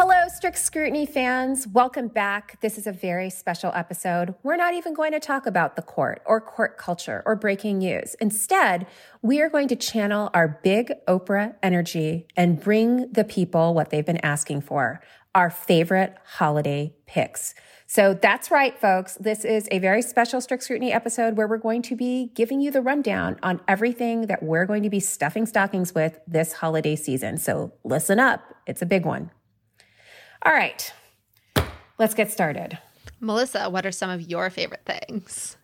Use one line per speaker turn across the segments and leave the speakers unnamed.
Hello, Strict Scrutiny fans. Welcome back. This is a very special episode. We're not even going to talk about the court or court culture or breaking news. Instead, we are going to channel our big Oprah energy and bring the people what they've been asking for our favorite holiday picks. So that's right, folks. This is a very special Strict Scrutiny episode where we're going to be giving you the rundown on everything that we're going to be stuffing stockings with this holiday season. So listen up. It's a big one. All right, let's get started.
Melissa, what are some of your favorite things?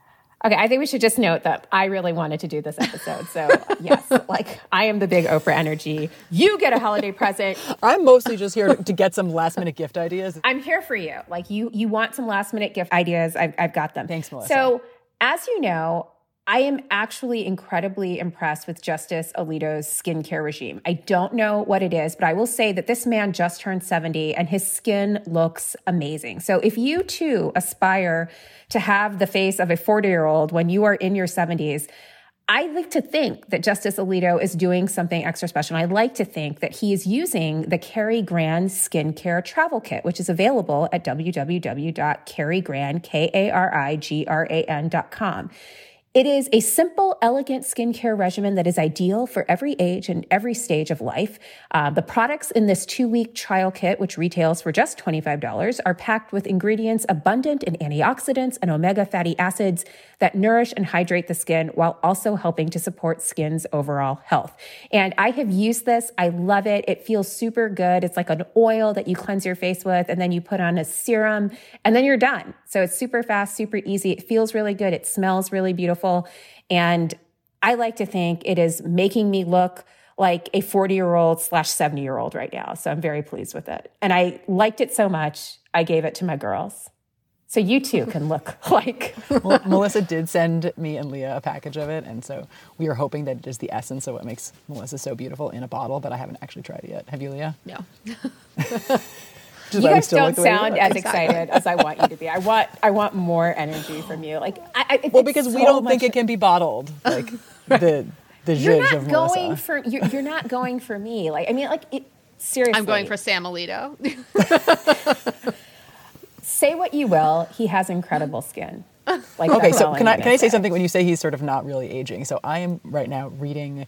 Okay, I think we should just note that I really wanted to do this episode. So, yes, like I am the big Oprah energy. You get a holiday present.
I'm mostly just here to get some last minute gift ideas.
I'm here for you. Like you you want some last minute gift ideas. I've, I've got them.
Thanks, Melissa.
So, as you know, I am actually incredibly impressed with Justice Alito's skincare regime. I don't know what it is, but I will say that this man just turned 70 and his skin looks amazing. So if you too aspire to have the face of a 40 year old when you are in your 70s, I like to think that Justice Alito is doing something extra special. And I like to think that he is using the Cary Grand Skincare Travel Kit, which is available at www.carygrand.com. It is a simple, elegant skincare regimen that is ideal for every age and every stage of life. Uh, the products in this two week trial kit, which retails for just $25, are packed with ingredients abundant in antioxidants and omega fatty acids that nourish and hydrate the skin while also helping to support skin's overall health. And I have used this. I love it. It feels super good. It's like an oil that you cleanse your face with, and then you put on a serum, and then you're done. So it's super fast, super easy. It feels really good. It smells really beautiful. And I like to think it is making me look like a 40 year old slash 70 year old right now. So I'm very pleased with it. And I liked it so much, I gave it to my girls. So you too can look like.
well, Melissa did send me and Leah a package of it. And so we are hoping that it is the essence of what makes Melissa so beautiful in a bottle, but I haven't actually tried it yet. Have you, Leah?
No.
you guys don't sound as excited as I want you to be. I want I want more energy from you. Like, I, I,
well, because so we don't think it can be bottled. Like the the
you're not
of
going
Melissa.
for you're, you're not going for me. Like, I mean, like it, seriously.
I'm going for Sam Alito.
Say what you will, he has incredible skin. Like,
okay, so can
I'm
I
gonna
can I say
say.
something when you say he's sort of not really aging? So I am right now reading.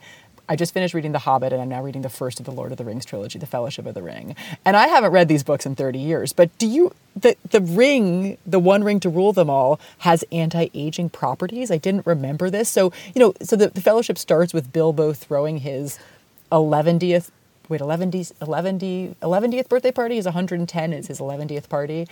I just finished reading The Hobbit, and I'm now reading the first of the Lord of the Rings trilogy, The Fellowship of the Ring. And I haven't read these books in 30 years. But do you the the ring, the One Ring to rule them all, has anti-aging properties? I didn't remember this. So you know, so the, the Fellowship starts with Bilbo throwing his 11th wait 11th 11th 11th birthday party is 110 is his 11th party.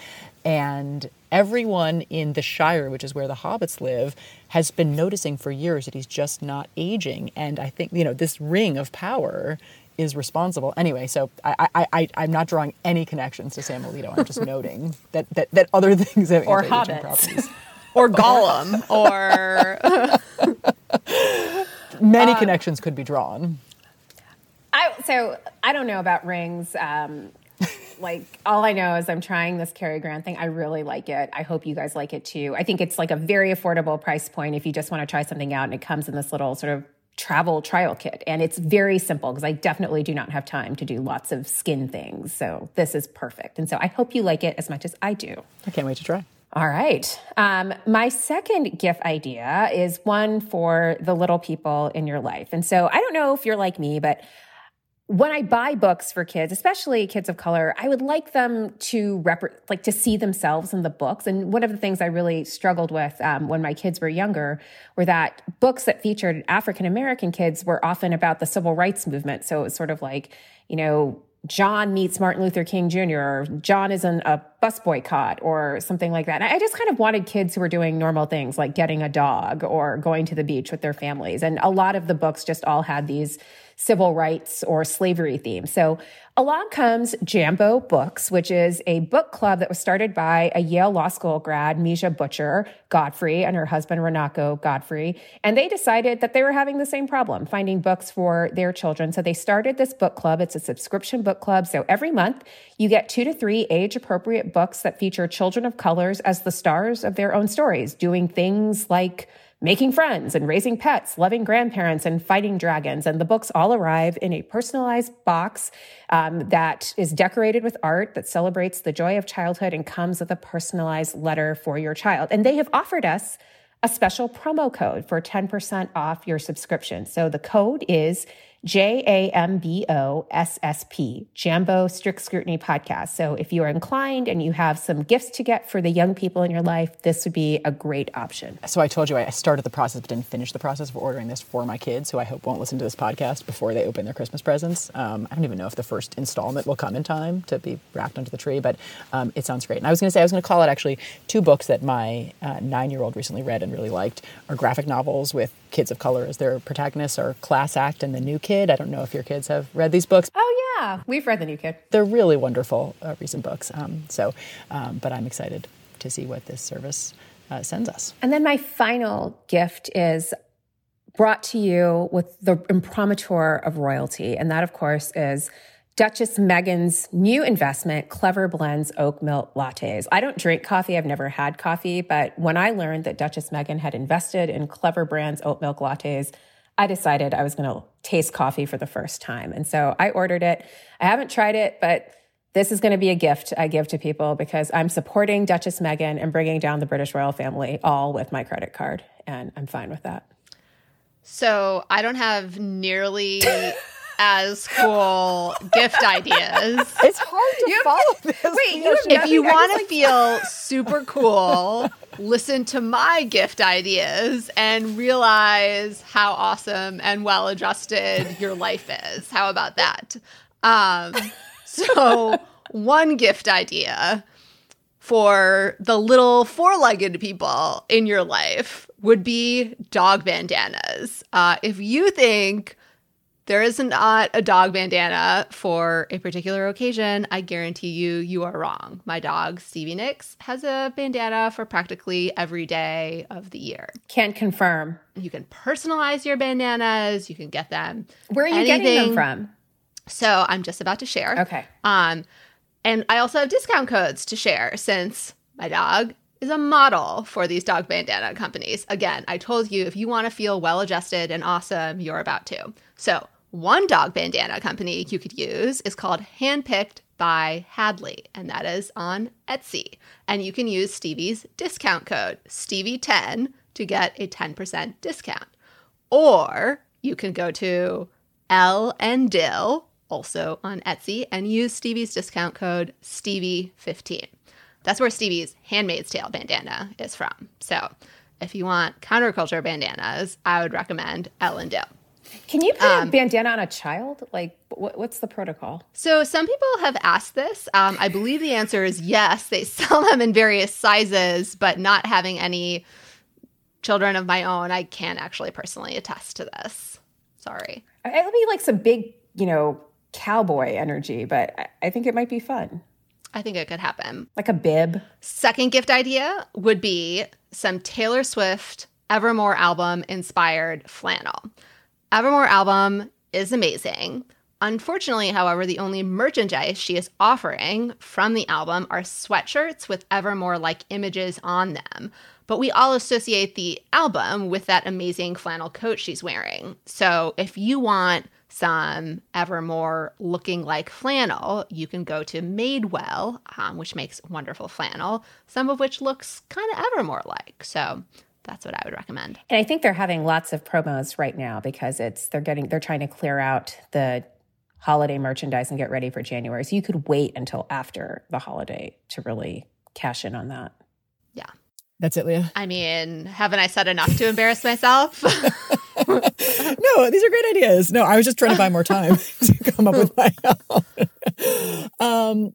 And everyone in the shire which is where the hobbits live has been noticing for years that he's just not aging. And i think you know this ring of power is responsible. Anyway so i i, I i'm not drawing any connections to sam alito. I'm just noting that, that that other things have
Or hobbits.
properties.
Or Gollum or
many
Um,
connections could be drawn
I, so I don't know about rings. Um, Like all I know is I'm trying this Cary Grant thing. I really like it. I hope you guys like it too. I think it's like a very affordable price point if you just want to try something out and it comes in this little sort of travel trial kit and it's very simple because I definitely do not have time to do lots of skin things. So this is perfect. And so I hope you like it as much as I do.
I can't wait to try.
All right. Um, my second gift idea is one for the little people in your life. And so I don't know if you're like me, but when I buy books for kids, especially kids of color, I would like them to rep- like to see themselves in the books. And one of the things I really struggled with um, when my kids were younger were that books that featured African American kids were often about the civil rights movement. So it was sort of like, you know, John meets Martin Luther King Jr. or John is in a bus boycott or something like that. And I just kind of wanted kids who were doing normal things like getting a dog or going to the beach with their families. And a lot of the books just all had these civil rights or slavery themes. So along comes Jambo Books, which is a book club that was started by a Yale Law School grad, Misha Butcher Godfrey, and her husband, Renako Godfrey. And they decided that they were having the same problem, finding books for their children. So they started this book club. It's a subscription book club. So every month you get two to three age appropriate books that feature children of colors as the stars of their own stories, doing things like making friends and raising pets, loving grandparents and fighting dragons. And the books all arrive in a personalized box um, that is decorated with art that celebrates the joy of childhood and comes with a personalized letter for your child. And they have offered us a special promo code for 10% off your subscription. So the code is J A M B O S S P, Jambo Strict Scrutiny Podcast. So if you are inclined and you have some gifts to get for the young people in your life, this would be a great option.
So I told you I started the process but didn't finish the process of ordering this for my kids, who I hope won't listen to this podcast before they open their Christmas presents. Um, I don't even know if the first installment will come in time to be wrapped under the tree, but um, it sounds great. And I was going to say, I was going to call it actually two books that my uh, nine year old recently read and really liked are graphic novels with kids of color as their protagonists are Class Act and The New Kid. I don't know if your kids have read these books.
Oh, yeah. We've read The New Kid.
They're really wonderful uh, recent books. Um, so, um, but I'm excited to see what this service uh, sends us.
And then my final gift is brought to you with the imprimatur of royalty. And that, of course, is Duchess Meghan's new investment, Clevr Blends Oat Milk Lattes. I don't drink coffee. I've never had coffee, but when I learned that Duchess Meghan had invested in Clevr Blends Oat Milk Lattes, I decided I was going to taste coffee for the first time. And so I ordered it. I haven't tried it, but this is going to be a gift I give to people because I'm supporting Duchess Meghan and bringing down the British royal family all with my credit card. And I'm fine with that.
So I don't have nearly as cool gift ideas.
It's hard to follow this.
Wait, you
If you want
just,
to feel super cool, listen to my gift ideas and realize how awesome and well adjusted your life is. How about that? Um, so, one gift idea for the little four legged people in your life would be dog bandanas. Uh, if you think there is not a dog bandana for a particular occasion, I guarantee you, you are wrong. My dog, Stevie Nicks, has a bandana for practically every day of the year.
Can't confirm.
You can personalize your bandanas, you can get them.
Where are you getting them from?
So I'm just about to share.
Okay.
Um, and I also have discount codes to share since my dog is a model for these dog bandana companies. Again, I told you if you want to feel well adjusted and awesome, you're about to. So, one dog bandana company you could use is called Handpicked by Hadley, and that is on Etsy. And you can use Stevie's discount code, Stevie10, to get a 10% discount. Or you can go to L and Dill, also on Etsy, and use Stevie's discount code Stevie15. That's where Stevie's Handmaid's Tale bandana is from. So if you want counterculture bandanas, I would recommend L and Dill.
Can you put a bandana on a child? Like, what, what's the protocol?
So some people have asked this. Um, I believe the answer is yes. They sell them in various sizes, but not having any children of my own, I can't actually personally attest to this. Sorry.
It'll be like some big, you know, cowboy energy, but I, I think it might be fun.
I think it could happen.
Like a bib.
Second gift idea would be some Taylor Swift Evermore album inspired flannel. Evermore album is amazing. Unfortunately, however, the only merchandise she is offering from the album are sweatshirts with Evermore like images on them. But we all associate the album with that amazing flannel coat she's wearing. So if you want some Evermore looking like flannel, you can go to Madewell, um, which makes wonderful flannel, some of which looks kind of Evermore like. So that's what I would recommend.
And I think they're having lots of promos right now because it's they're getting they're trying to clear out the holiday merchandise and get ready for January. So you could wait until after the holiday to really cash in on that.
Yeah.
That's it, Leah.
I mean, haven't I said enough to embarrass myself?
no, these are great ideas. No, I was just trying to buy more time to come up with my own. um,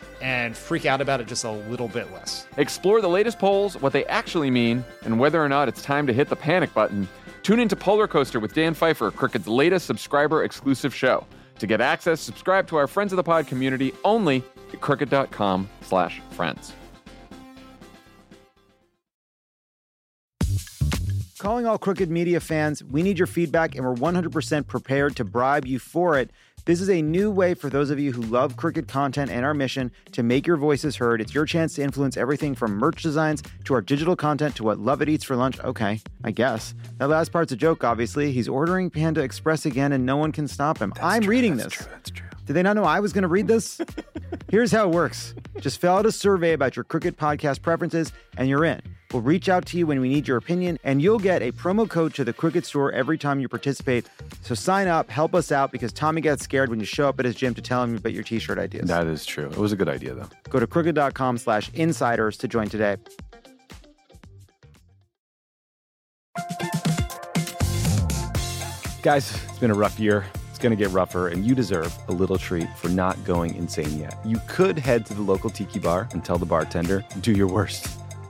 and freak out about it just a little bit less.
Explore the latest polls, what they actually mean, and whether or not it's time to hit the panic button. Tune into Polar Coaster with Dan Pfeiffer, Crooked's latest subscriber exclusive show. To get access, subscribe to our Friends of the Pod community only at crooked.com slash friends.
Calling all Crooked Media fans, we need your feedback and we're 100% prepared to bribe you for it. This is a new way for those of you who love Crooked content and our mission to make your voices heard. It's your chance to influence everything from merch designs to our digital content to what Lovett eats for lunch. Okay, I guess. That last part's a joke, obviously. He's ordering Panda Express again and no one can stop him. I'm reading this.
That's true.
Did they not know I was going to read this? Here's how it works just fill out a survey about your Crooked podcast preferences, and you're in. We'll reach out to you when we need your opinion, and you'll get a promo code to the Crooked store every time you participate. So sign up, help us out, because Tommy gets scared when you show up at his gym to tell him about your t shirt ideas.
That is true. It was a good idea, though.
Go to crooked.com slash insiders to join today.
Guys, it's been a rough year. It's going to get rougher, and you deserve a little treat for not going insane yet. You could head to the local tiki bar and tell the bartender, do your worst.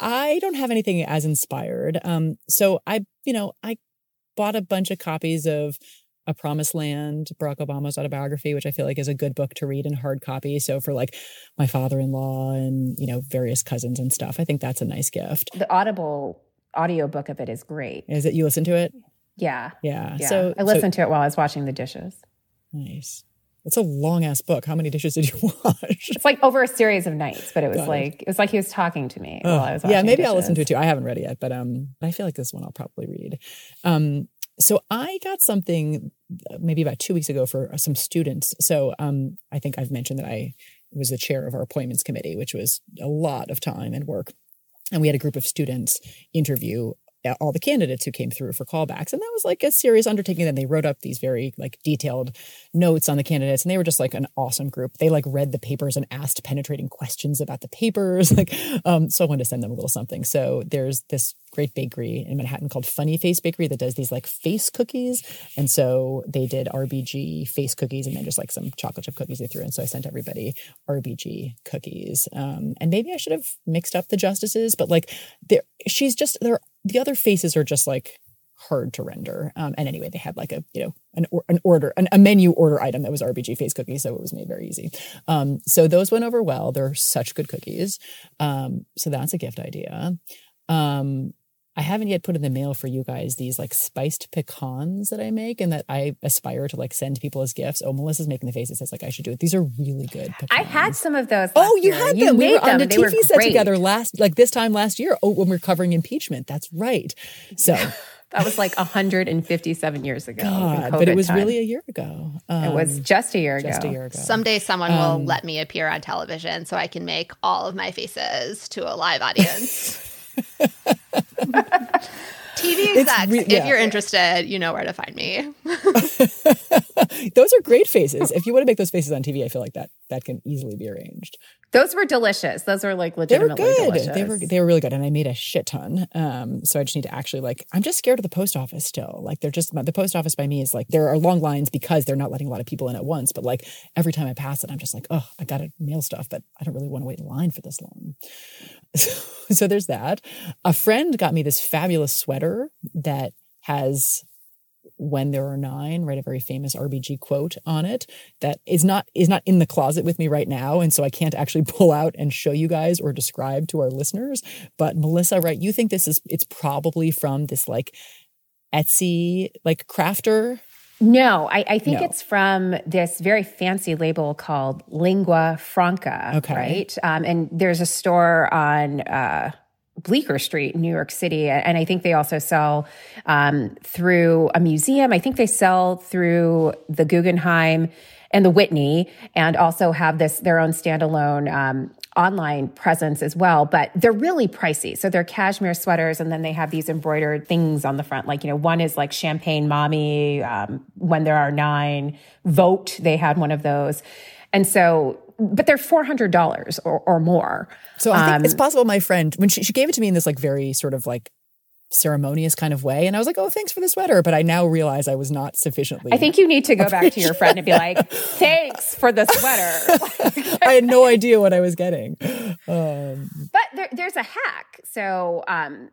I don't have anything as inspired. Um, so I, you know, I bought a bunch of copies of A Promised Land, Barack Obama's autobiography, which I feel like is a good book to read in hard copy. So for like my father-in-law and, you know, various cousins and stuff, I think that's a nice gift.
The Audible audiobook of it is great.
Is it you listen to it?
Yeah.
Yeah.
Yeah.
So
I listened to it while I was washing the dishes.
Nice. It's a long ass book. How many dishes did you wash?
It's like over a series of nights, but it was
Got
like it was like he was talking to me
Oh,
while I was
yeah, maybe I'll listen to it too. I haven't read it yet, but um, I feel like this one I'll probably read. Um, so I got something uh, maybe about two weeks ago for uh, some students. So um, I think I've mentioned that I was the chair of our appointments committee, which was a lot of time and work. And we had a group of students interview all the candidates who came through for callbacks. And that was like a serious undertaking. And they wrote up these very like detailed notes on the candidates. And they were just like an awesome group. They like read the papers and asked penetrating questions about the papers. Like um so i wanted to send them a little something. So there's this great bakery in manhattan called funny face bakery that does these like face cookies. And so they did rbg face cookies and then just like some chocolate chip cookies they threw in. So i sent everybody rbg cookies. Um and maybe i should have mixed up the justices but like there she's just there the other faces are just like hard to render. Um, and anyway, they had like a you know an or, an order an, a menu order item that was RBG face cookies, so it was made very easy. Um, so those went over well. They're such good cookies. Um, so that's a gift idea. Um, I haven't yet put in the mail for you guys these like spiced pecans that I make and that I aspire to like send people as gifts. Oh, Melissa's making the face that says like I should do it. These are really good. Pecans.
I had some of those.
Oh,
last
you
year.
had
You
them. We
made
were on a
They were
TV set
great.
together last, like this time last year. Oh, when we're covering impeachment. That's right. So
That was like 157 years ago.
God, but it was
time.
really a year ago.
It was
Um,
just a year ago.
just a year ago.
Someday someone
Um,
will let me appear on television so I can make all of my faces to a live audience. TV execs,
re-
if you're interested, you know where to find me.
those are great faces. If you want to make those faces on TV, I feel like that that can easily be arranged.
Those were delicious. Those were like
They were
legitimately
good.
delicious.
They were they were really good, and I made a shit ton. Um, so I just need to actually like I'm just scared of the post office still. Like they're just the post office by me is like there are long lines because they're not letting a lot of people in at once. But like every time I pass it, I'm just like, oh, I got to mail stuff, but I don't really want to wait in line for this long. so there's that. A friend got me this fabulous sweater that has when there are nine right a very famous rbg quote on it that is not is not in the closet with me right now and so i can't actually pull out and show you guys or describe to our listeners but melissa right you think this is it's probably from this like etsy like crafter
No, I, I think
No.
it's from this very fancy label called Lingua Franca.
Okay.
Right. Um, and there's a store on uh, Bleecker Street in New York City. And I think they also sell um, through a museum. I think they sell through the Guggenheim and the Whitney, and also have this their own standalone um, online presence as well. But they're really pricey. So they're cashmere sweaters, and then they have these embroidered things on the front. Like you know, one is like champagne mommy. Um, when there are nine, vote. They had one of those, and so. But they're four hundred dollars or, or more.
so i think
Um,
it's possible my friend when she, she gave it to me in this like very sort of like ceremonious kind of way and i was like oh thanks for the sweater but i now realize i was not sufficiently
I think you need to go back to your friend and be like, "Thanks for the sweater."
i had no idea what i was getting um,
But there, there's a hack. So, um,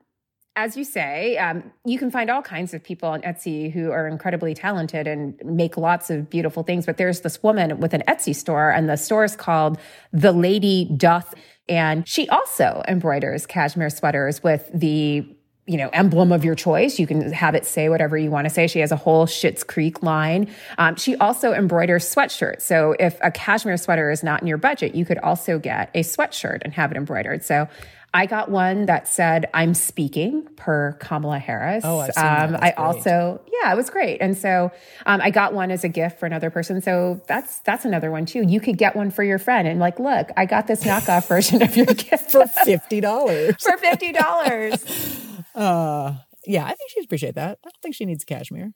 as you say, um, you can find all kinds of people on Etsy who are incredibly talented and make lots of beautiful things. But there's this woman with an Etsy store, and the store is called The Lady Doth. And she also embroiders cashmere sweaters with the you know, emblem of your choice. You can have it say whatever you want to say. She has a whole Schitt's Creek line. Um, she also embroiders sweatshirts. So if a cashmere sweater is not in your budget, you could also get a sweatshirt and have it embroidered. So I got one that said "I'm speaking" per Kamala Harris.
Oh, I've seen.
Um, I
great.
also, yeah, it was great. And so um, I got one as a gift for another person. So that's that's another one too. You could get one for your friend and like, look, I got this knockoff version of your gift
for $50
for fifty dollars.
Uh, yeah, I think she'd appreciate that. I don't think she needs cashmere.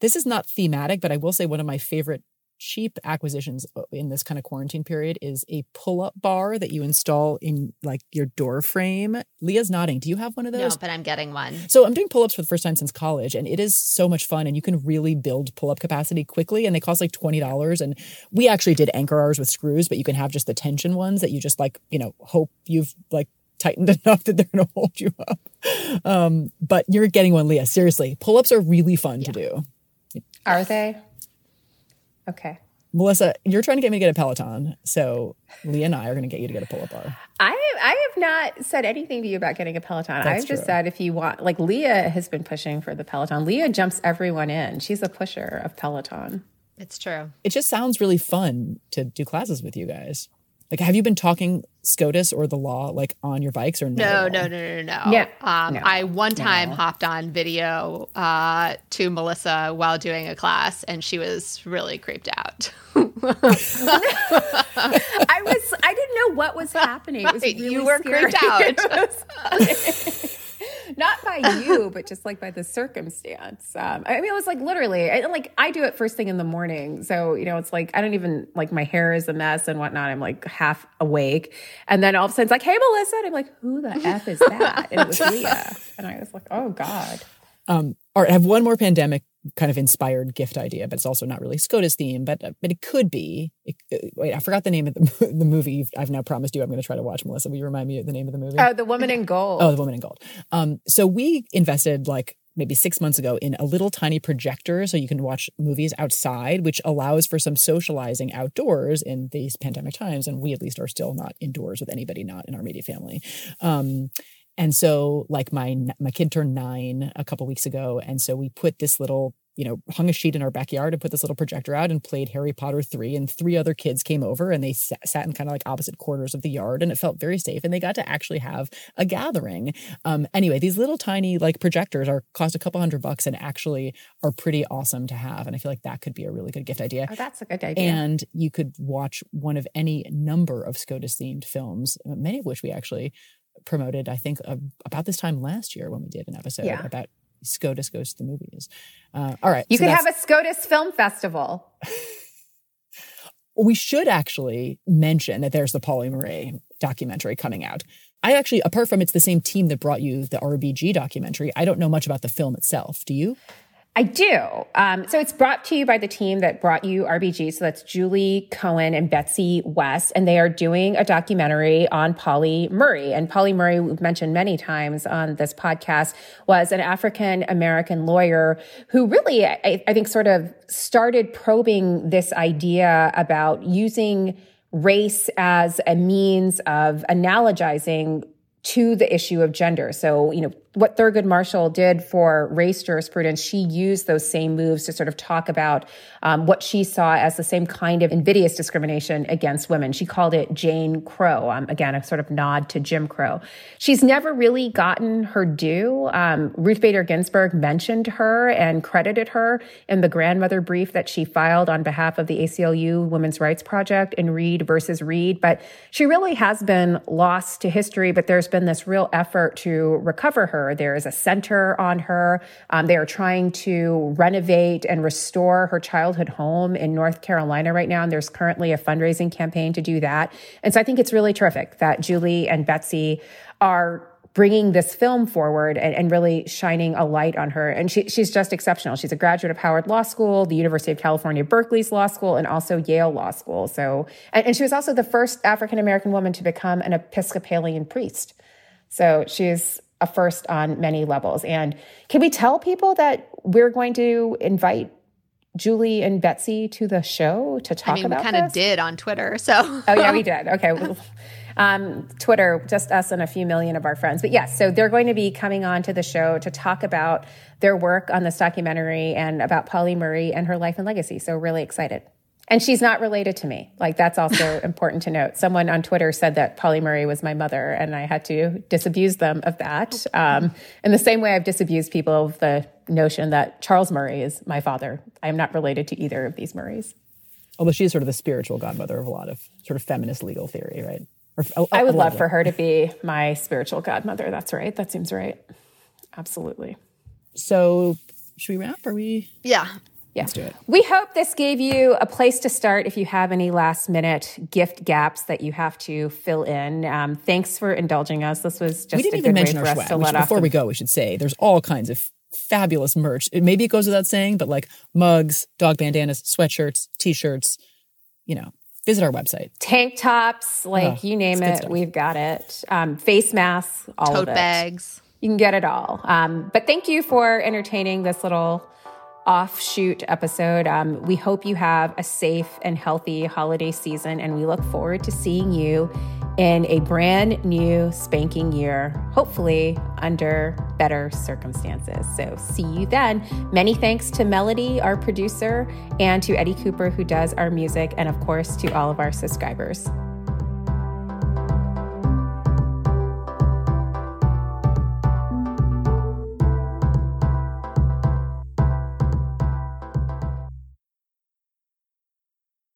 This is not thematic, but I will say one of my favorite cheap acquisitions uh, in this kind of quarantine period is a pull-up bar that you install in like your door frame. Leah's nodding. Do you have one of those?
No, but I'm getting one.
So I'm doing pull-ups for the first time since college, and it is so much fun. And you can really build pull-up capacity quickly, and they cost like twenty dollars. And we actually did anchor ours with screws, but you can have just the tension ones that you just like, you know, hope you've like tightened enough that they're going to hold you up. Um, but you're getting one, Leah. Seriously, pull-ups are really fun to do.
Are they? Okay.
Melissa, you're trying to get me to get a Peloton, so Leah and I are going to get you to get a pull-up bar.
I I have not said anything to you about getting a Peloton.
That's
I've just
true.
said if you want, like Leah has been pushing for the Peloton. Leah jumps everyone in. She's a pusher of Peloton.
It's true.
It just sounds really fun to do classes with you guys. Like, have you been talking SCOTUS or the law like on your bikes or
No,
not?
no, no, no, no.
Yeah.
Um,
No.
I one time
No.
hopped on video uh, to Melissa while doing a class, and she was really creeped out.
I was I didn't know what was happening. It was really
you were
scary.
creeped out.
Not by you, but just like by the circumstance. Um, I mean, it was like literally, I, like I do it first thing in the morning, so you know, it's like I don't even like my hair is a mess and whatnot. I'm like half awake, and then all of a sudden it's like, "Hey, Melissa," and I'm like, "Who the f is that?" And it was Leah, and I was like, "Oh God."
Um, all right, I have one more pandemic kind of inspired gift idea, but it's also not really SCOTUS theme, but uh, but it could be. It, uh, wait, I forgot the name of the, the movie. I've now promised you I'm going to try to watch. Melissa, will you remind me of the name of the movie?
Oh, the woman in gold.
Oh, the woman in gold. Um, so we invested like maybe six months ago in a little tiny projector so you can watch movies outside, which allows for some socializing outdoors in these pandemic times. And we at least are still not indoors with anybody not in our immediate family. Um, and so like my my kid turned nine a couple weeks ago and so we put this little you know, hung a sheet in our backyard and put this little projector out and played Harry Potter 3. And three other kids came over and they sat, sat in kind of like opposite corners of the yard and it felt very safe. And they got to actually have a gathering. Um, anyway, these little tiny like projectors are cost a couple hundred bucks and actually are pretty awesome to have. And I feel like that could be a really good gift idea.
Oh, that's a good idea.
And you could watch one of any number of SCOTUS themed films, many of which we actually promoted, I think, uh, about this time last year when we did an episode
Yeah.
about SCOTUS goes to the movies. Uh, all right.
you
so
could have a SCOTUS Film Festival.
we should actually mention that there's the Pauli Murray documentary coming out. I actually, apart from it's the same team that brought you the RBG documentary, I don't know much about the film itself. Do you?
I do. Um, so it's brought to you by the team that brought you RBG. So that's Julie Cohen and Betsy West, and they are doing a documentary on Pauli Murray. And Pauli Murray, we've mentioned many times on this podcast, was an African American lawyer who really, I, I think, sort of started probing this idea about using race as a means of analogizing to the issue of gender. So, you know, what Thurgood Marshall did for race jurisprudence, she used those same moves to sort of talk about um, what she saw as the same kind of invidious discrimination against women. She called it Jane Crow. Um, again, a sort of nod to Jim Crow. She's never really gotten her due. Um, Ruth Bader Ginsburg mentioned her and credited her in the grandmother brief that she filed on behalf of the ACLU Women's Rights Project in Reed versus Reed. But she really has been lost to history, but there's been this real effort to recover her. There is a center on her. Um, they are trying to renovate and restore her childhood home in North Carolina right now. And there's currently a fundraising campaign to do that. And so I think it's really terrific that Julie and Betsy are bringing this film forward and, and really shining a light on her. And she, she's just exceptional. She's a graduate of Howard Law School, the University of California, Berkeley's Law School, and also Yale Law School. So, and, and she was also the first African American woman to become an Episcopalian priest. So she's a first on many levels. And can we tell people that we're going to invite Julie and Betsy to the show to talk about?
I mean, we kind of did on Twitter. So,
Oh yeah, we did. Okay. Um, Twitter, just us and a few million of our friends. But yes, so they're going to be coming on to the show to talk about their work on this documentary and about Pauli Murray and her life and legacy. So really excited. And she's not related to me. Like that's also important to note. Someone on Twitter said that Pauli Murray was my mother, and I had to disabuse them of that. Um, in the same way, I've disabused people of the notion that Charles Murray is my father. I am not related to either of these Murrays.
Although she's sort of the spiritual godmother of a lot of sort of feminist legal theory, right? Or, a-
I
a
would love for her to be my spiritual godmother. That's right. That seems right. Absolutely.
So, should we wrap? Are we?
yeah.
Yeah.
Let's do it.
We hope this gave you a place to start if you have any last minute gift gaps that you have to fill in. Um, thanks for indulging us. This was just
we didn't
a
even
good way
mention
for
our
us
swag.
to
We
let
should-
off.
before
the-
we go, we should say there's all kinds of fabulous merch. It, maybe it goes without saying, but like mugs, dog bandanas, sweatshirts, t-shirts. You know, visit our website.
tank tops, like
Oh,
you name it,
stuff.
we've got it. Um, face masks, all
Tote
of it.
bags.
You can get it all. Um, but thank you for entertaining this little offshoot episode. Um, we hope you have a safe and healthy holiday season, and we look forward to seeing you in a brand new spanking year, hopefully under better circumstances. So, see you then. Many thanks to Melody, our producer, and to Eddie Cooper, who does our music, and of course to all of our subscribers.